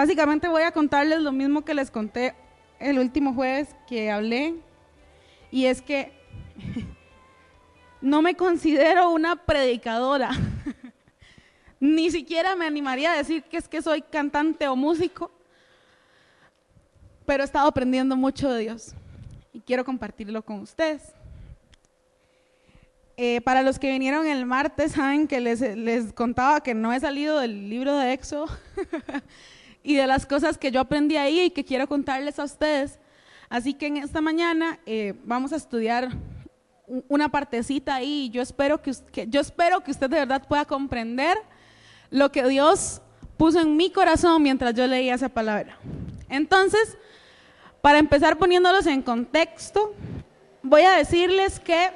básicamente voy a contarles lo mismo que les conté el último jueves que hablé, y es que no me considero una predicadora. Ni siquiera me animaría a decir que es que soy cantante o músico, pero he estado aprendiendo mucho de Dios y quiero compartirlo con ustedes. Eh, para los que vinieron el martes, saben que les, les contaba que no he salido del libro de Éxodo y de las cosas que yo aprendí ahí y que quiero contarles a ustedes. Así que en esta mañana eh, vamos a estudiar una partecita ahí y yo espero que, yo espero que usted de verdad pueda comprender lo que Dios puso en mi corazón mientras yo leía esa palabra. Entonces, para empezar poniéndolos en contexto, voy a decirles que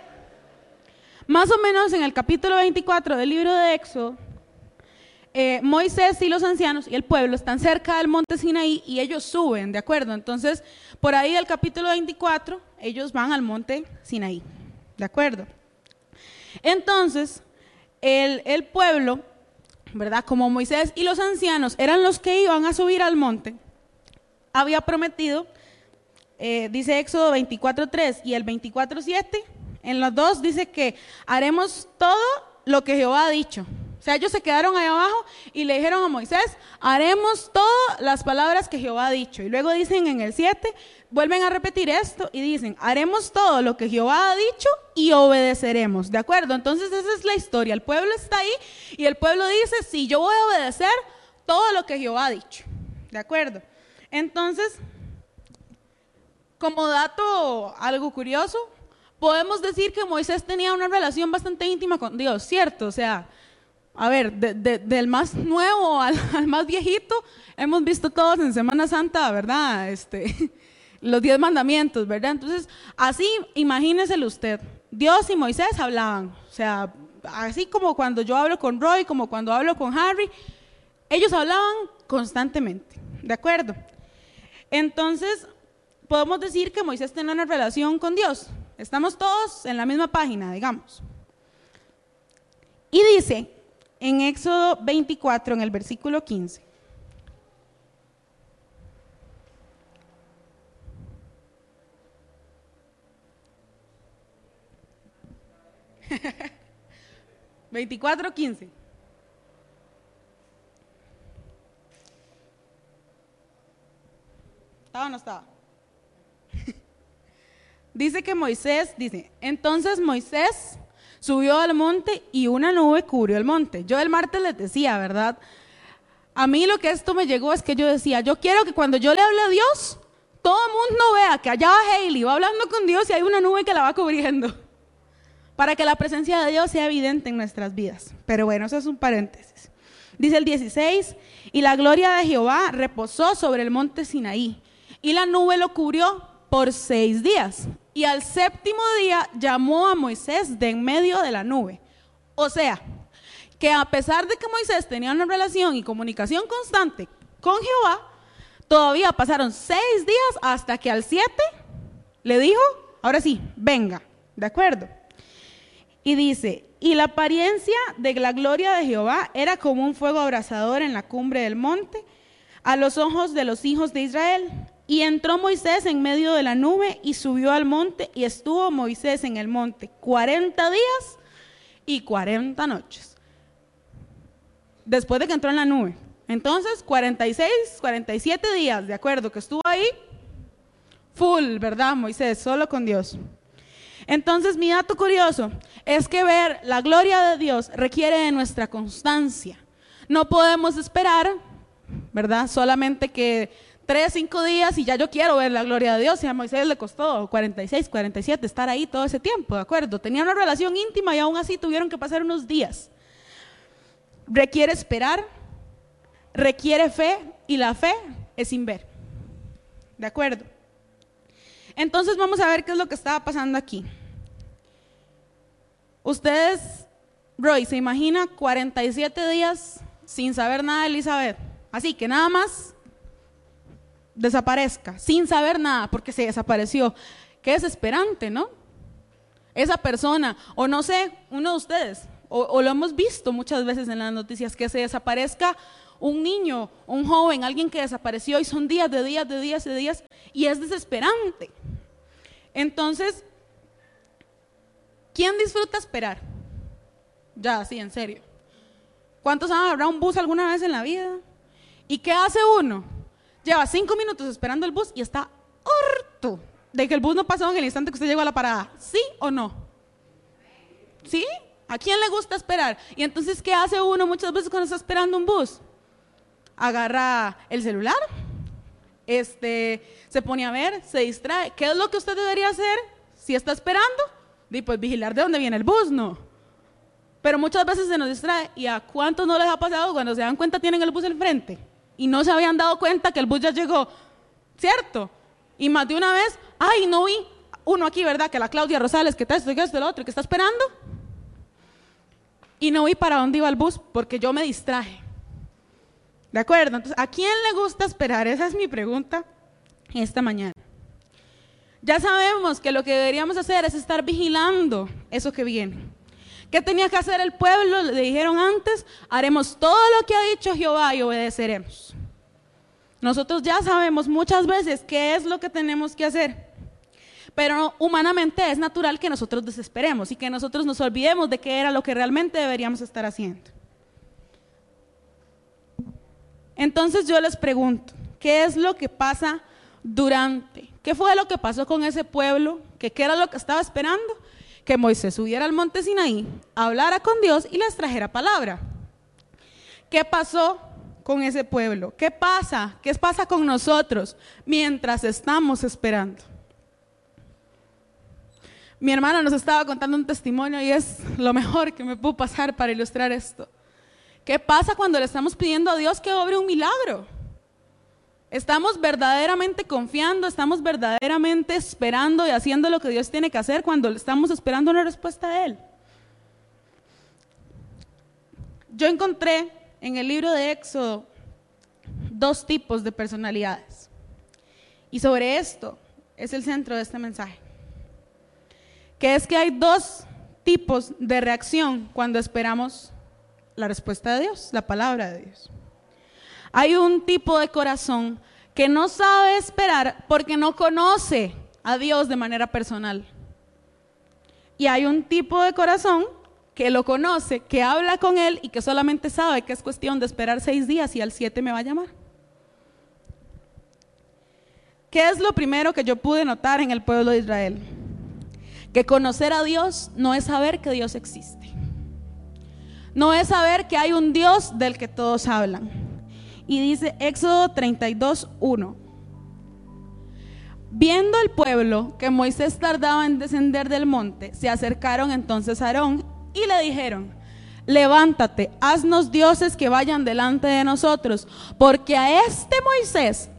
más o menos en el capítulo 24 del libro de Éxodo, eh, Moisés y los ancianos y el pueblo están cerca del monte Sinaí y ellos suben, ¿de acuerdo? Entonces, por ahí del capítulo 24, ellos van al monte Sinaí, ¿de acuerdo? Entonces, el, el pueblo, ¿verdad? Como Moisés y los ancianos eran los que iban a subir al monte, había prometido, eh, dice Éxodo 24.3 y el 24.7, en los dos dice que haremos todo lo que Jehová ha dicho. O sea, ellos se quedaron ahí abajo y le dijeron a Moisés, haremos todas las palabras que Jehová ha dicho. Y luego dicen en el 7, vuelven a repetir esto y dicen, haremos todo lo que Jehová ha dicho y obedeceremos. ¿De acuerdo? Entonces esa es la historia. El pueblo está ahí y el pueblo dice, sí, yo voy a obedecer todo lo que Jehová ha dicho. ¿De acuerdo? Entonces, como dato algo curioso, podemos decir que Moisés tenía una relación bastante íntima con Dios, ¿cierto? O sea, a ver, del más nuevo al, más viejito, hemos visto todos en Semana Santa, ¿verdad? Este, los diez mandamientos, ¿verdad? Entonces, así imagíneselo usted. Dios y Moisés hablaban, o sea, así como cuando yo hablo con Roy, como cuando hablo con Harry, ellos hablaban constantemente, ¿de acuerdo? Entonces, podemos decir que Moisés tenía una relación con Dios. Estamos todos en la misma página, digamos. Y dice en Éxodo 24, en el versículo 15. Veinticuatro, quince. ¿Estaba o no estaba? dice que Moisés, dice, entonces Moisés subió al monte y una nube cubrió el monte. Yo el martes les decía, ¿verdad? A mí lo que esto me llegó es que yo decía, yo quiero que cuando yo le hable a Dios, todo el mundo vea que allá va Hailey, va hablando con Dios y hay una nube que la va cubriendo. Para que la presencia de Dios sea evidente en nuestras vidas. Pero bueno, eso es un paréntesis. Dice el 16, y la gloria de Jehová reposó sobre el monte Sinaí, y la nube lo cubrió por seis días. Y al séptimo día llamó a Moisés de en medio de la nube. O sea, que a pesar de que Moisés tenía una relación y comunicación constante con Jehová, todavía pasaron seis días hasta que al siete le dijo, ahora sí, venga, ¿de acuerdo? Y dice, y la apariencia de la gloria de Jehová era como un fuego abrasador en la cumbre del monte a los ojos de los hijos de Israel. Y entró Moisés en medio de la nube y subió al monte y estuvo Moisés en el monte 40 días y 40 noches. Después de que entró en la nube. Entonces, 46, 47 días, de acuerdo, que estuvo ahí, full, ¿verdad, Moisés? Solo con Dios. Entonces, mi dato curioso es que ver la gloria de Dios requiere de nuestra constancia. No podemos esperar, ¿verdad? Solamente que tres, cinco días y ya yo quiero ver la gloria de Dios. Y a Moisés le costó 46, 47 estar ahí todo ese tiempo, ¿de acuerdo? Tenían una relación íntima y aún así tuvieron que pasar unos días. Requiere esperar, requiere fe y la fe es sin ver. ¿De acuerdo? Entonces vamos a ver qué es lo que estaba pasando aquí. Ustedes, Roy, ¿se imagina 47 días sin saber nada de Elizabeth? Así que nada más desaparezca sin saber nada porque se desapareció. Qué desesperante, ¿no? Esa persona, o no sé, uno de ustedes, o, lo hemos visto muchas veces en las noticias, que se desaparezca un niño, un joven, alguien que desapareció y son días de días, de días, de días, y es desesperante. Entonces, ¿quién disfruta esperar? Ya, sí, en serio. ¿Cuántos han agarrado un bus alguna vez en la vida? ¿Y qué hace uno? Lleva cinco minutos esperando el bus y está harto de que el bus no pasó en el instante que usted llegó a la parada. ¿Sí o no? ¿Sí? ¿A quién le gusta esperar? Y entonces, ¿qué hace uno muchas veces cuando está esperando un bus? Agarra el celular, este, se pone a ver, se distrae. ¿Qué es lo que usted debería hacer si está esperando? Y pues vigilar de dónde viene el bus, ¿no? Pero muchas veces se nos distrae. ¿Y a cuántos no les ha pasado cuando se dan cuenta tienen el bus al frente? Y no se habían dado cuenta que el bus ya llegó, ¿cierto? Y más de una vez, ay, no vi uno aquí, ¿verdad? Que la Claudia Rosales, que está esto, que esto, otro, que está esperando. Y no vi para dónde iba el bus porque yo me distraje. ¿De acuerdo? Entonces, ¿a quién le gusta esperar? Esa es mi pregunta esta mañana. Ya sabemos que lo que deberíamos hacer es estar vigilando eso que viene. ¿Qué tenía que hacer el pueblo? Le dijeron antes, haremos todo lo que ha dicho Jehová y obedeceremos. Nosotros ya sabemos muchas veces qué es lo que tenemos que hacer. Pero humanamente es natural que nosotros desesperemos y que nosotros nos olvidemos de qué era lo que realmente deberíamos estar haciendo. Entonces yo les pregunto, ¿qué es lo que pasa durante? ¿Qué fue lo que pasó con ese pueblo? ¿Qué, ¿Qué era lo que estaba esperando? Que Moisés subiera al monte Sinaí, hablara con Dios y les trajera palabra. ¿Qué pasó con ese pueblo? ¿Qué pasa? ¿Qué pasa con nosotros mientras estamos esperando? Mi hermana nos estaba contando un testimonio y es lo mejor que me pudo pasar para ilustrar esto. ¿Qué pasa cuando le estamos pidiendo a Dios que obre un milagro? Estamos verdaderamente confiando, estamos verdaderamente esperando y haciendo lo que Dios tiene que hacer cuando estamos esperando una respuesta de Él. Yo encontré en el libro de Éxodo dos tipos de personalidades. Y sobre esto es el centro de este mensaje. Que es que hay dos tipos de reacción cuando esperamos la respuesta de Dios, la palabra de Dios. Hay un tipo de corazón que no sabe esperar porque no conoce a Dios de manera personal. Y hay un tipo de corazón que lo conoce, que habla con Él y que solamente sabe que es cuestión de esperar seis días y al siete me va a llamar. ¿Qué es lo primero que yo pude notar en el pueblo de Israel? Que conocer a Dios no es saber que Dios existe. No es saber que hay un Dios del que todos hablan. Y dice Éxodo 32, 1. Viendo el pueblo que Moisés tardaba en descender del monte, se acercaron entonces a Aarón y le dijeron, levántate, haznos dioses que vayan delante de nosotros, porque a este Moisés,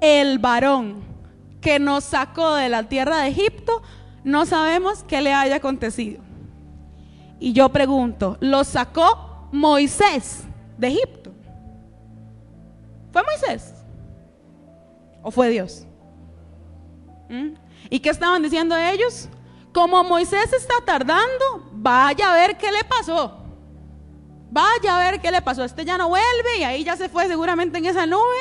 el varón que nos sacó de la tierra de Egipto, no sabemos qué le haya acontecido. Y yo pregunto, ¿lo sacó Moisés de Egipto? ¿Fue Moisés? ¿O fue Dios? ¿Mm? ¿Y qué estaban diciendo ellos? Como Moisés está tardando, vaya a ver qué le pasó. Vaya a ver qué le pasó. Este ya no vuelve y ahí ya se fue seguramente en esa nube.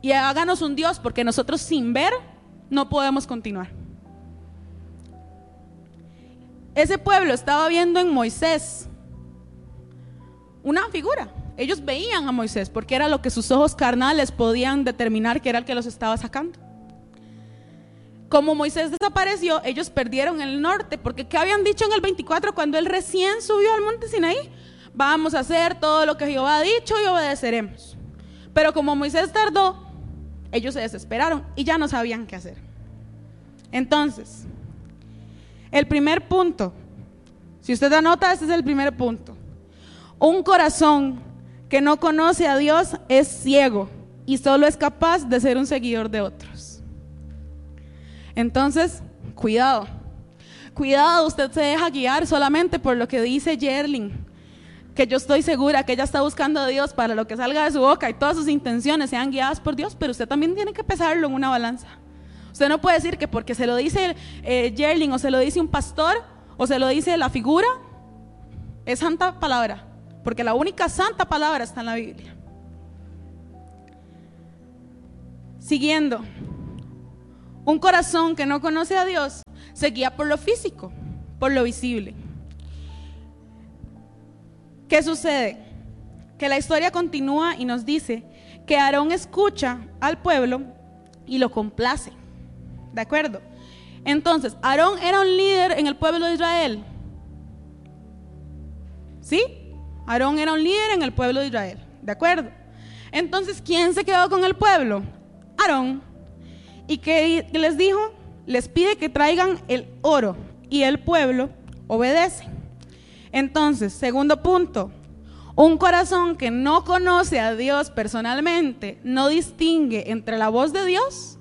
Y háganos un Dios porque nosotros sin ver no podemos continuar. Ese pueblo estaba viendo en Moisés una figura. Ellos veían a Moisés porque era lo que sus ojos carnales podían determinar que era el que los estaba sacando. Como Moisés desapareció, ellos perdieron el norte, porque ¿qué habían dicho en el 24 cuando él recién subió al monte Sinaí? Vamos a hacer todo lo que Jehová ha dicho y obedeceremos. Pero como Moisés tardó, ellos se desesperaron y ya no sabían qué hacer. Entonces, el primer punto, si usted anota, este es el primer punto. Un corazón que no conoce a Dios es ciego y solo es capaz de ser un seguidor de otros. Entonces, cuidado. Cuidado, usted se deja guiar solamente por lo que dice Yerling, que yo estoy segura que ella está buscando a Dios para lo que salga de su boca y todas sus intenciones sean guiadas por Dios, pero usted también tiene que pesarlo en una balanza. Usted no puede decir que porque se lo dice eh, Yerling o se lo dice un pastor o se lo dice la figura, es santa palabra. Porque la única santa palabra está en la Biblia. Siguiendo. Un corazón que no conoce a Dios se guía por lo físico, por lo visible. ¿Qué sucede? Que la historia continúa y nos dice que Aarón escucha al pueblo y lo complace. ¿De acuerdo? Entonces, Aarón era un líder en el pueblo de Israel. ¿Sí? Aarón era un líder en el pueblo de Israel. ¿De acuerdo? Entonces, ¿quién se quedó con el pueblo? Aarón. ¿Y qué les dijo? Les pide que traigan el oro y el pueblo obedece. Entonces, segundo punto, un corazón que no conoce a Dios personalmente no distingue entre la voz de Dios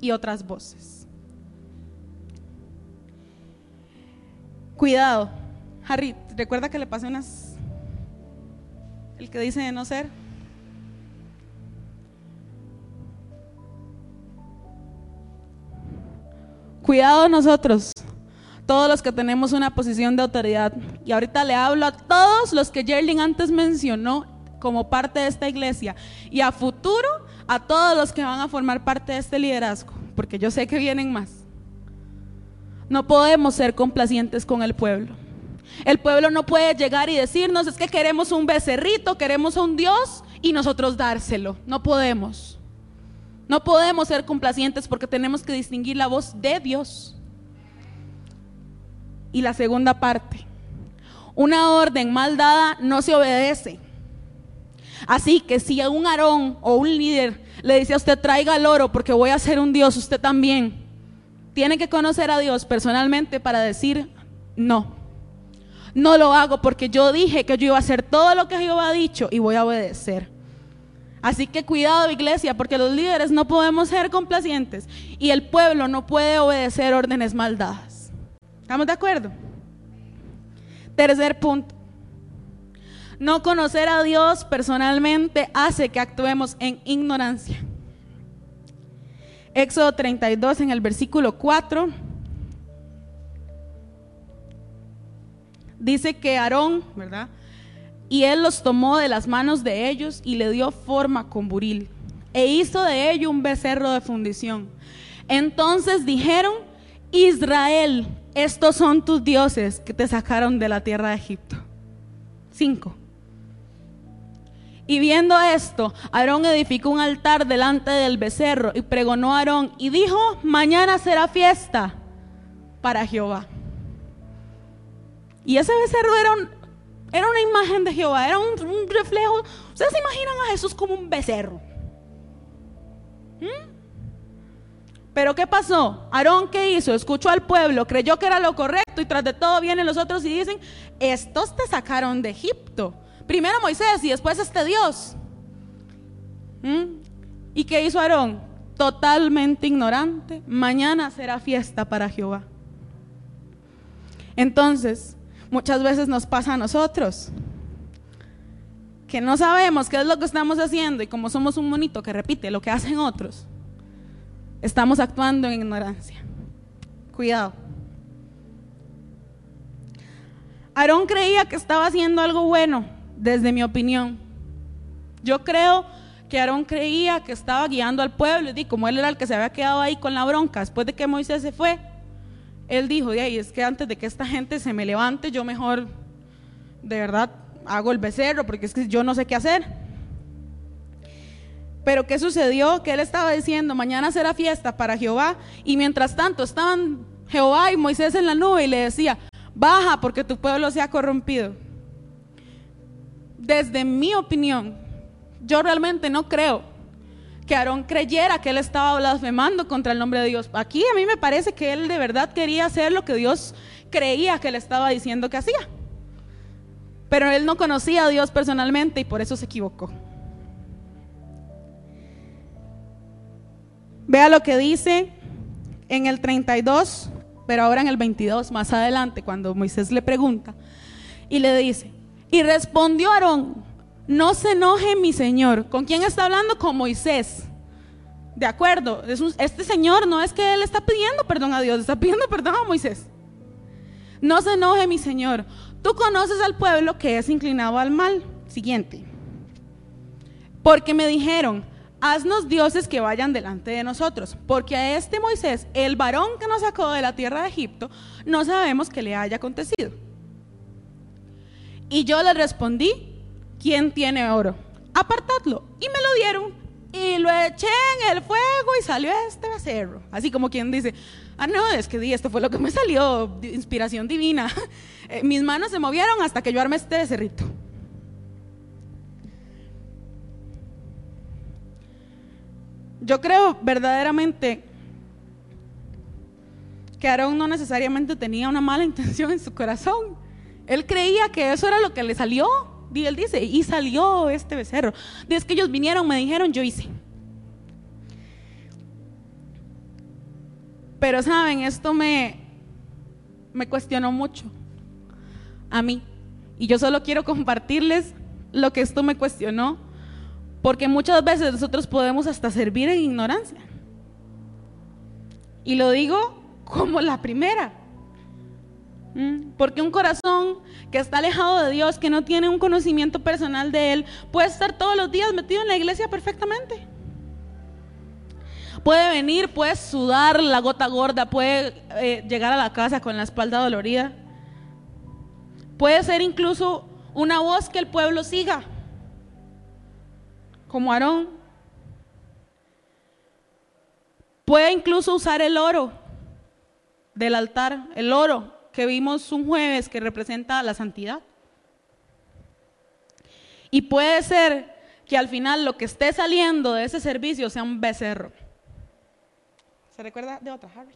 y otras voces. Cuidado. Harry, recuerda que le pasé unas... El que dice de no ser. Cuidado nosotros, todos los que tenemos una posición de autoridad. Y ahorita le hablo a todos los que Jerling antes mencionó como parte de esta iglesia. Y a futuro a todos los que van a formar parte de este liderazgo, porque yo sé que vienen más. No podemos ser complacientes con el pueblo. El pueblo no puede llegar y decirnos, es que queremos un becerrito, queremos un Dios y nosotros dárselo. No podemos. No podemos ser complacientes porque tenemos que distinguir la voz de Dios. Y la segunda parte, una orden mal dada no se obedece. Así que si a un Aarón o un líder le dice a usted traiga el oro porque voy a ser un Dios, usted también tiene que conocer a Dios personalmente para decir no. No lo hago porque yo dije que yo iba a hacer todo lo que Jehová ha dicho y voy a obedecer. Así que cuidado iglesia, porque los líderes no podemos ser complacientes y el pueblo no puede obedecer órdenes mal dadas. ¿Estamos de acuerdo? Tercer punto. No conocer a Dios personalmente hace que actuemos en ignorancia. Éxodo 32 en el versículo 4 dice que Aarón, ¿verdad? Y él los tomó de las manos de ellos y le dio forma con buril. E hizo de ello un becerro de fundición. Entonces dijeron, Israel, estos son tus dioses que te sacaron de la tierra de Egipto. Cinco. Y viendo esto, Aarón edificó un altar delante del becerro y pregonó a Aarón y dijo, mañana será fiesta para Jehová. Y ese becerro era era una imagen de Jehová, era un, reflejo. Ustedes se imaginan a Jesús como un becerro. ¿Mm? Pero ¿qué pasó? Aarón, ¿qué hizo? Escuchó al pueblo, creyó que era lo correcto y tras de todo vienen los otros y dicen, estos te sacaron de Egipto. Primero Moisés y después este Dios. ¿Mm? ¿Y qué hizo Aarón? Totalmente ignorante. Mañana será fiesta para Jehová. Entonces, muchas veces nos pasa a nosotros. Que no sabemos qué es lo que estamos haciendo y como somos un monito que repite lo que hacen otros, estamos actuando en ignorancia. Cuidado. Aarón creía que estaba haciendo algo bueno, desde mi opinión. Yo creo que Aarón creía que estaba guiando al pueblo y como él era el que se había quedado ahí con la bronca después de que Moisés se fue, él dijo, de ahí es que antes de que esta gente se me levante, yo mejor, de verdad, hago el becerro, porque es que yo no sé qué hacer. Pero ¿qué sucedió? Que él estaba diciendo, mañana será fiesta para Jehová, y mientras tanto estaban Jehová y Moisés en la nube y le decía, baja porque tu pueblo se ha corrompido. Desde mi opinión, yo realmente no creo que Aarón creyera que él estaba blasfemando contra el nombre de Dios. Aquí a mí me parece que él de verdad quería hacer lo que Dios creía que le estaba diciendo que hacía. Pero él no conocía a Dios personalmente y por eso se equivocó. Vea lo que dice en el 32, pero ahora en el 22, más adelante, cuando Moisés le pregunta, y le dice, y respondió Aarón, no se enoje mi Señor. ¿Con quién está hablando? Con Moisés. De acuerdo, este Señor no es que Él está pidiendo perdón a Dios, está pidiendo perdón a Moisés. No se enoje mi Señor. Tú conoces al pueblo que es inclinado al mal. Siguiente. Porque me dijeron, haznos dioses que vayan delante de nosotros, porque a este Moisés, el varón que nos sacó de la tierra de Egipto, no sabemos qué le haya acontecido. Y yo le respondí, ¿quién tiene oro? Apartadlo. Y me lo dieron. Y lo eché en el fuego y salió este becerro. Así como quien dice, ah, no, es que esto fue lo que me salió, inspiración divina. Eh, mis manos se movieron hasta que yo armé este becerrito. Yo creo verdaderamente que Aarón no necesariamente tenía una mala intención en su corazón. Él creía que eso era lo que le salió. Y él dice, y salió este becerro. Desde que ellos vinieron, me dijeron, yo hice. Pero saben, esto me, me cuestionó mucho a mí. Y yo solo quiero compartirles lo que esto me cuestionó porque muchas veces nosotros podemos hasta servir en ignorancia. Y lo digo como la primera. ¿Mm? Porque un corazón que está alejado de Dios, que no tiene un conocimiento personal de Él, puede estar todos los días metido en la iglesia perfectamente. Puede venir, puede sudar la gota gorda, puede eh, llegar a la casa con la espalda dolorida. Puede ser incluso una voz que el pueblo siga como Aarón. Puede incluso usar el oro del altar, el oro que vimos un jueves que representa la santidad. Y puede ser que al final lo que esté saliendo de ese servicio sea un becerro. ¿Se recuerda de otra, Harry?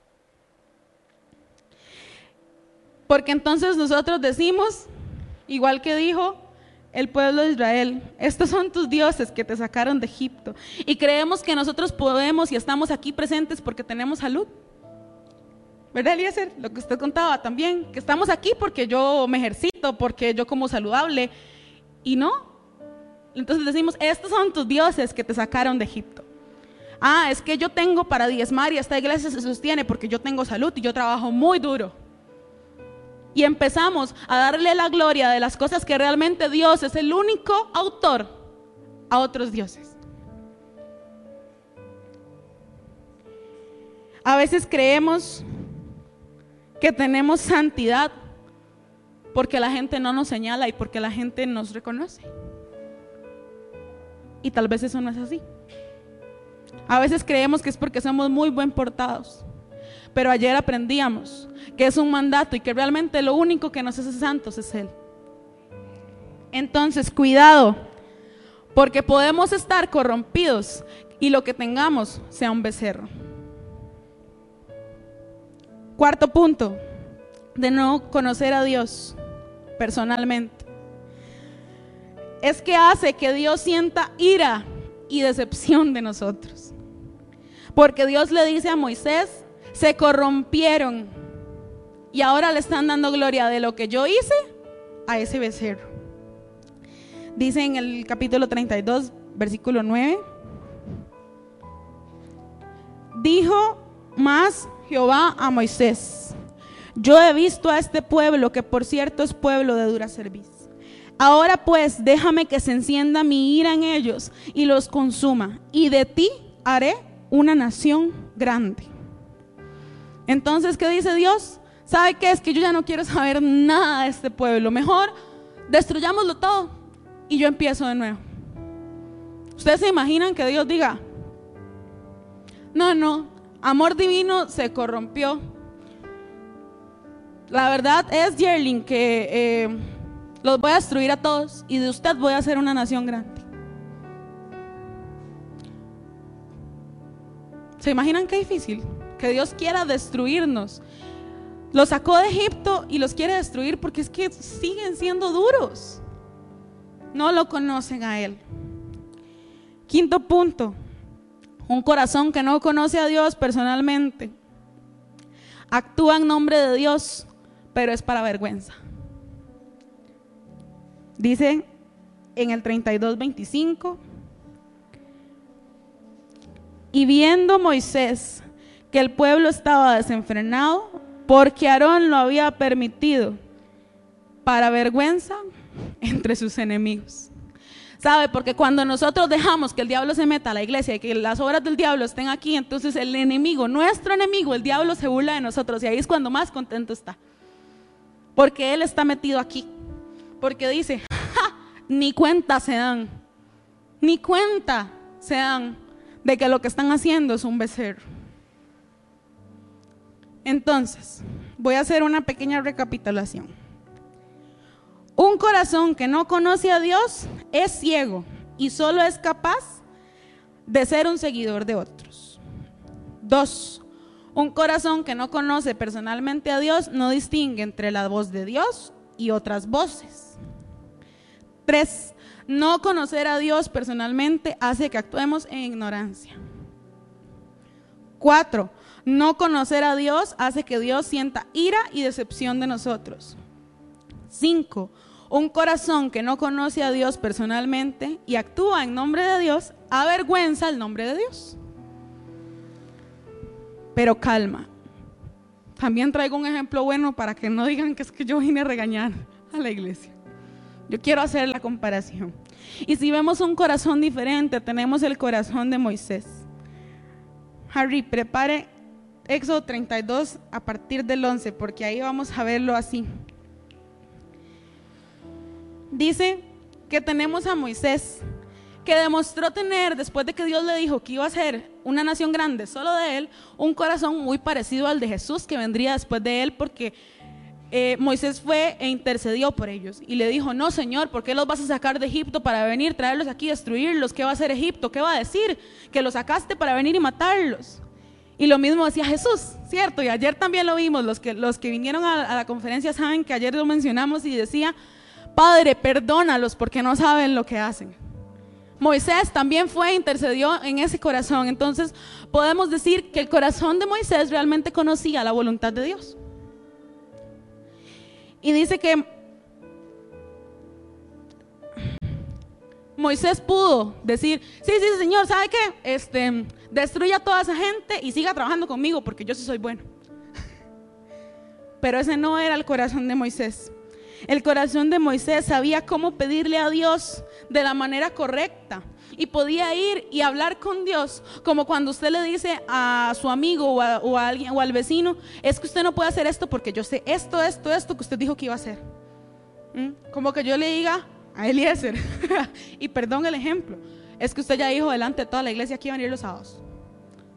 Porque entonces nosotros decimos, igual que dijo el pueblo de Israel, estos son tus dioses que te sacaron de Egipto. Y creemos que nosotros podemos y estamos aquí presentes porque tenemos salud. ¿Verdad, Eliezer? Lo que usted contaba también, que estamos aquí porque yo me ejercito, porque yo como saludable. Y no. Entonces decimos, estos son tus dioses que te sacaron de Egipto. Ah, es que yo tengo para diezmar y esta iglesia se sostiene porque yo tengo salud y yo trabajo muy duro y empezamos a darle la gloria de las cosas que realmente Dios es el único autor a otros dioses. A veces creemos que tenemos santidad porque la gente no nos señala y porque la gente nos reconoce. Y tal vez eso no es así. A veces creemos que es porque somos muy buen portados. Pero ayer aprendíamos que es un mandato y que realmente lo único que nos hace santos es Él. Entonces, cuidado, porque podemos estar corrompidos y lo que tengamos sea un becerro. Cuarto punto, de no conocer a Dios personalmente. Es que hace que Dios sienta ira y decepción de nosotros. Porque Dios le dice a Moisés, se corrompieron y ahora le están dando gloria de lo que yo hice a ese becerro. Dice en el capítulo 32, versículo 9. Dijo más Jehová a Moisés, yo he visto a este pueblo, que por cierto es pueblo de dura servicio. Ahora pues déjame que se encienda mi ira en ellos y los consuma, y de ti haré una nación grande. Entonces, ¿qué dice Dios? ¿Sabe qué? Es que yo ya no quiero saber nada de este pueblo. Mejor destruyámoslo todo y yo empiezo de nuevo. ¿Ustedes se imaginan que Dios diga, no, no, amor divino se corrompió? La verdad es, Yerling, que eh, los voy a destruir a todos y de usted voy a hacer una nación grande. ¿Se imaginan qué difícil? que Dios quiera destruirnos. Los sacó de Egipto y los quiere destruir porque es que siguen siendo duros. No lo conocen a Él. Quinto punto, un corazón que no conoce a Dios personalmente. Actúa en nombre de Dios, pero es para vergüenza. Dice en el 32:25, y viendo Moisés que el pueblo estaba desenfrenado porque Aarón lo había permitido para vergüenza entre sus enemigos. ¿Sabe? Porque cuando nosotros dejamos que el diablo se meta a la iglesia y que las obras del diablo estén aquí, entonces el enemigo, nuestro enemigo, el diablo se burla de nosotros y ahí es cuando más contento está. Porque él está metido aquí. Porque dice, ni cuenta se dan, ni cuenta se dan de que lo que están haciendo es un becerro. Entonces, voy a hacer una pequeña recapitulación. Un corazón que no conoce a Dios es ciego y solo es capaz de ser un seguidor de otros. Dos, un corazón que no conoce personalmente a Dios no distingue entre la voz de Dios y otras voces. Tres, no conocer a Dios personalmente hace que actuemos en ignorancia. Cuatro, no conocer a Dios hace que Dios sienta ira y decepción de nosotros. Cinco, un corazón que no conoce a Dios personalmente y actúa en nombre de Dios avergüenza el nombre de Dios. Pero calma. También traigo un ejemplo bueno para que no digan que es que yo vine a regañar a la iglesia. Yo quiero hacer la comparación. Y si vemos un corazón diferente, tenemos el corazón de Moisés. Harry, prepare Éxodo 32 a partir del 11, porque ahí vamos a verlo así. Dice que tenemos a Moisés, que demostró tener, después de que Dios le dijo que iba a ser una nación grande solo de él, un corazón muy parecido al de Jesús que vendría después de él, porque eh, Moisés fue e intercedió por ellos y le dijo, no Señor, ¿por qué los vas a sacar de Egipto para venir, traerlos aquí, destruirlos? ¿Qué va a hacer Egipto? ¿Qué va a decir? Que los sacaste para venir y matarlos. Y lo mismo decía Jesús, ¿cierto? Y ayer también lo vimos, los que, los que vinieron a, la conferencia saben que ayer lo mencionamos y decía, Padre, perdónalos porque no saben lo que hacen. Moisés también fue, intercedió en ese corazón. Entonces podemos decir que el corazón de Moisés realmente conocía la voluntad de Dios. Y dice que Moisés pudo decir, sí, sí, Señor, ¿sabe qué? Este, destruya a toda esa gente y siga trabajando conmigo porque yo sí soy bueno. Pero ese no era el corazón de Moisés. El corazón de Moisés sabía cómo pedirle a Dios de la manera correcta y podía ir y hablar con Dios, como cuando usted le dice a su amigo o, a, alguien o al vecino, es que usted no puede hacer esto porque yo sé esto, esto, esto que usted dijo que iba a hacer. ¿Mm? Como que yo le diga, a Eliezer. y perdón el ejemplo. Es que usted ya dijo delante de toda la iglesia que iba a venir los sábados.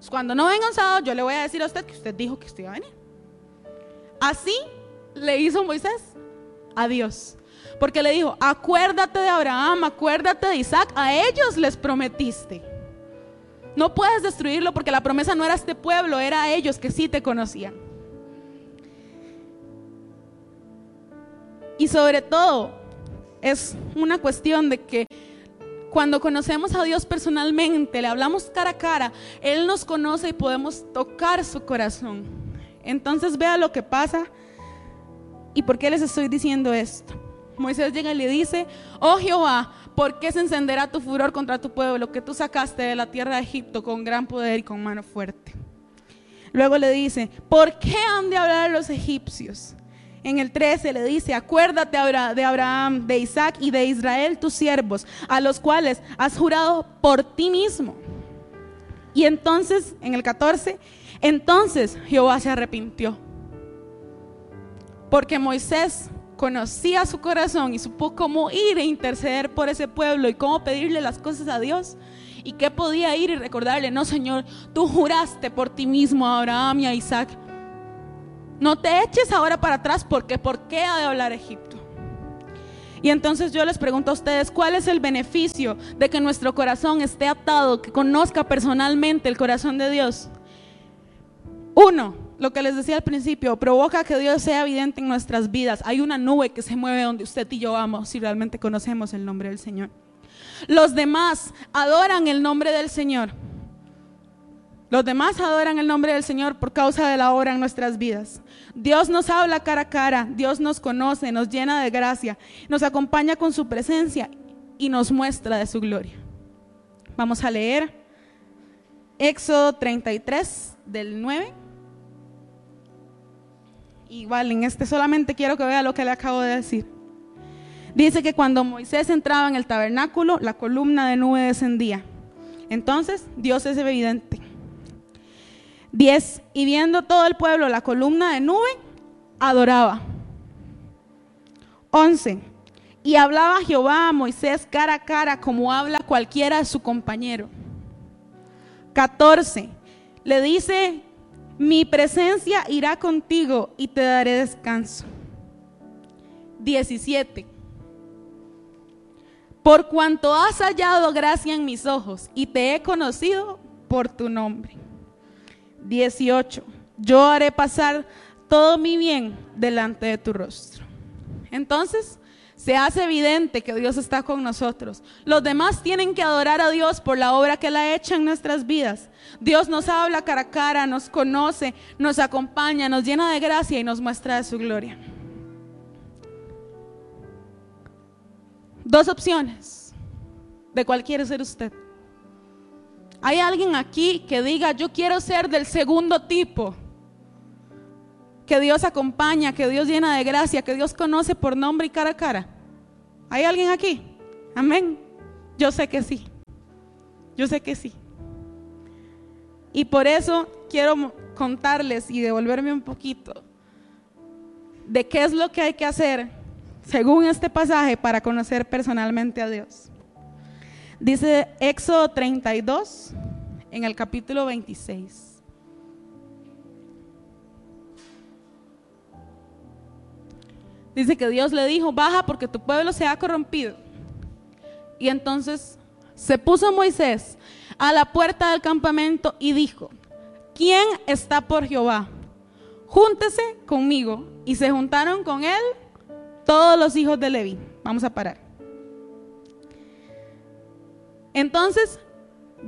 Cuando no vengan sábados, yo le voy a decir a usted que usted dijo que usted iba a venir. Así le hizo Moisés a Dios. Porque le dijo, acuérdate de Abraham, acuérdate de Isaac, a ellos les prometiste. No puedes destruirlo porque la promesa no era este pueblo, era a ellos que sí te conocían. Y sobre todo, es una cuestión de que cuando conocemos a Dios personalmente, le hablamos cara a cara, Él nos conoce y podemos tocar su corazón. Entonces vea lo que pasa y por qué les estoy diciendo esto. Moisés llega y le dice, oh Jehová, ¿por qué se encenderá tu furor contra tu pueblo que tú sacaste de la tierra de Egipto con gran poder y con mano fuerte? Luego le dice, ¿por qué han de hablar los egipcios? en el 13 le dice, acuérdate de Abraham, de Isaac y de Israel, tus siervos, a los cuales has jurado por ti mismo. Y entonces, en el 14, entonces Jehová se arrepintió. Porque Moisés conocía su corazón y supo cómo ir e interceder por ese pueblo y cómo pedirle las cosas a Dios. Y que podía ir y recordarle, no Señor, tú juraste por ti mismo a Abraham y a Isaac no te eches ahora para atrás porque ¿por qué ha de hablar Egipto? Y entonces yo les pregunto a ustedes, ¿cuál es el beneficio de que nuestro corazón esté atado, que conozca personalmente el corazón de Dios? Uno, lo que les decía al principio, provoca que Dios sea evidente en nuestras vidas. Hay una nube que se mueve donde usted y yo vamos si realmente conocemos el nombre del Señor. Los demás adoran el nombre del Señor. Los demás adoran el nombre del Señor por causa de la obra en nuestras vidas. Dios nos habla cara a cara, Dios nos conoce, nos llena de gracia, nos acompaña con su presencia y nos muestra de su gloria. Vamos a leer Éxodo 33 del 9. Igual en este solamente quiero que vea lo que le acabo de decir. Dice que cuando Moisés entraba en el tabernáculo, la columna de nube descendía. Entonces, Dios es evidente. 10. Y viendo todo el pueblo la columna de nube, adoraba. 11. Y hablaba Jehová a Moisés cara a cara como habla cualquiera de su compañero. 14. Le dice, mi presencia irá contigo y te daré descanso. 17. Por cuanto has hallado gracia en mis ojos y te he conocido por tu nombre. 18. Yo haré pasar todo mi bien delante de tu rostro. Entonces, se hace evidente que Dios está con nosotros. Los demás tienen que adorar a Dios por la obra que Él ha hecho en nuestras vidas. Dios nos habla cara a cara, nos conoce, nos acompaña, nos llena de gracia y nos muestra de su gloria. Dos opciones. ¿De cuál quiere ser usted? ¿Hay alguien aquí que diga, yo quiero ser del segundo tipo? Que Dios acompaña, que Dios llena de gracia, que Dios conoce por nombre y cara a cara. ¿Hay alguien aquí? Amén. Yo sé que sí. Yo sé que sí. Y por eso quiero contarles y devolverme un poquito de qué es lo que hay que hacer según este pasaje para conocer personalmente a Dios. Dice Éxodo 32 en el capítulo 26. Dice que Dios le dijo, baja porque tu pueblo se ha corrompido. Y entonces se puso Moisés a la puerta del campamento y dijo, ¿quién está por Jehová? Júntese conmigo. Y se juntaron con él todos los hijos de Leví. Vamos a parar. Entonces,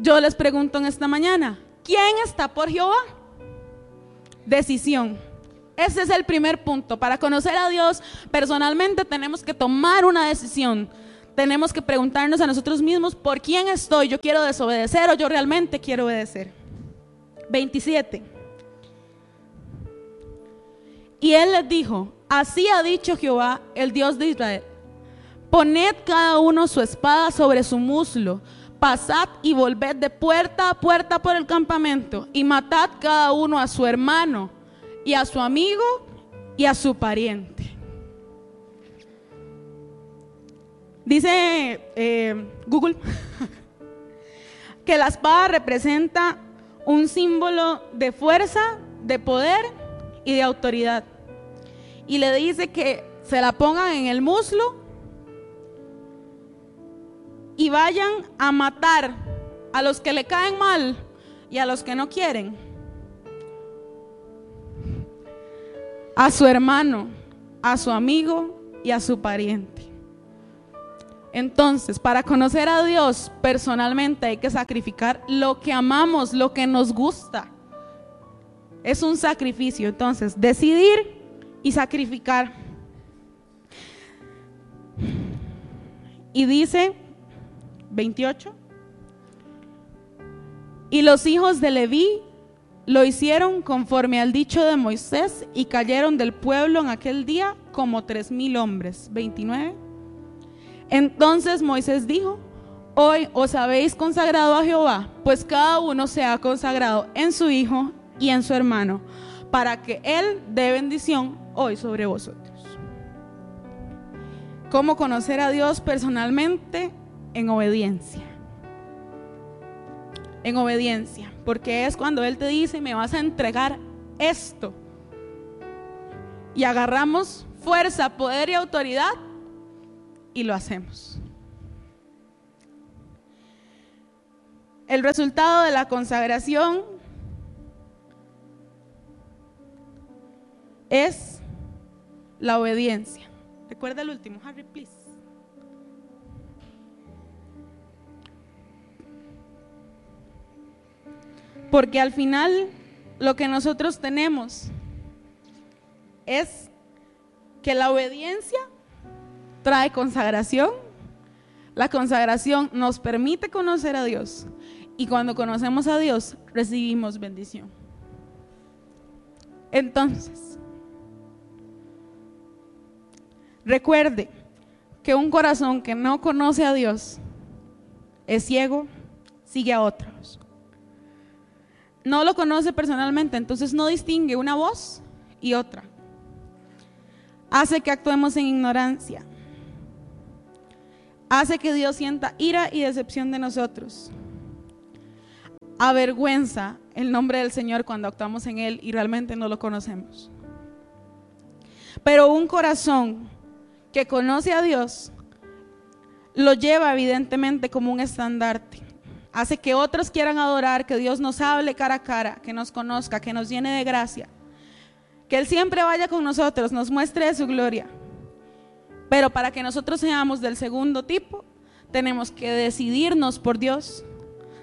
yo les pregunto en esta mañana, ¿quién está por Jehová? Decisión. Ese es el primer punto. Para conocer a Dios personalmente tenemos que tomar una decisión. Tenemos que preguntarnos a nosotros mismos, ¿por quién estoy? ¿Yo quiero desobedecer o yo realmente quiero obedecer? 27. Y él les dijo, así ha dicho Jehová, el Dios de Israel, poned cada uno su espada sobre su muslo, pasad y volved de puerta a puerta por el campamento y matad cada uno a su hermano y a su amigo y a su pariente. Dice eh, Google que la espada representa un símbolo de fuerza, de poder y de autoridad. Y le dice que se la pongan en el muslo y vayan a matar a los que le caen mal y a los que no quieren. A su hermano, a su amigo y a su pariente. Entonces, para conocer a Dios personalmente hay que sacrificar lo que amamos, lo que nos gusta. Es un sacrificio. Entonces, decidir y sacrificar. Y dice 28. Y los hijos de Leví lo hicieron conforme al dicho de Moisés y cayeron del pueblo en aquel día como tres mil hombres. 29. Entonces Moisés dijo, hoy os habéis consagrado a Jehová, pues cada uno se ha consagrado en su hijo y en su hermano, para que él dé bendición hoy sobre vosotros. ¿Cómo conocer a Dios personalmente? En obediencia. En obediencia porque es cuando Él te dice, me vas a entregar esto. Y agarramos fuerza, poder y autoridad y lo hacemos. El resultado de la consagración es la obediencia. Recuerda el último, Harry, please. Porque al final lo que nosotros tenemos es que la obediencia trae consagración. La consagración nos permite conocer a Dios. Y cuando conocemos a Dios, recibimos bendición. Entonces, recuerde, que un corazón que no conoce a Dios es ciego, sigue a otros. No lo conoce personalmente, entonces no distingue una voz y otra. Hace que actuemos en ignorancia. Hace que Dios sienta ira y decepción de nosotros. Avergüenza el nombre del Señor cuando actuamos en Él y realmente no lo conocemos. Pero un corazón que conoce a Dios lo lleva evidentemente como un estandarte. Hace que otros quieran adorar, que Dios nos hable cara a cara, que nos conozca, que nos llene de gracia. Que Él siempre vaya con nosotros, nos muestre su gloria. Pero para que nosotros seamos del segundo tipo, tenemos que decidirnos por Dios,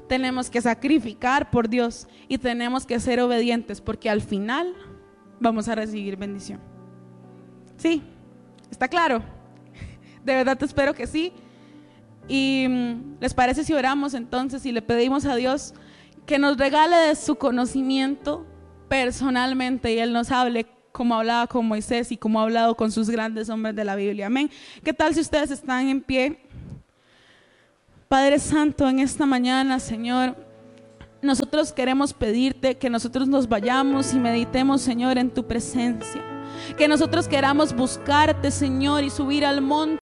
tenemos que sacrificar por Dios y tenemos que ser obedientes porque al final vamos a recibir bendición. ¿Sí? ¿Está claro? De verdad te espero que sí. Y mm, les parece si oramos entonces y le pedimos a Dios que nos regale de su conocimiento personalmente y Él nos hable como hablaba con Moisés y como ha hablado con sus grandes hombres de la Biblia. Amén. ¿Qué tal si ustedes están en pie? Padre Santo, en esta mañana, Señor, nosotros queremos pedirte que nosotros nos vayamos y meditemos, Señor, en tu presencia. Que nosotros queramos buscarte, Señor, y subir al monte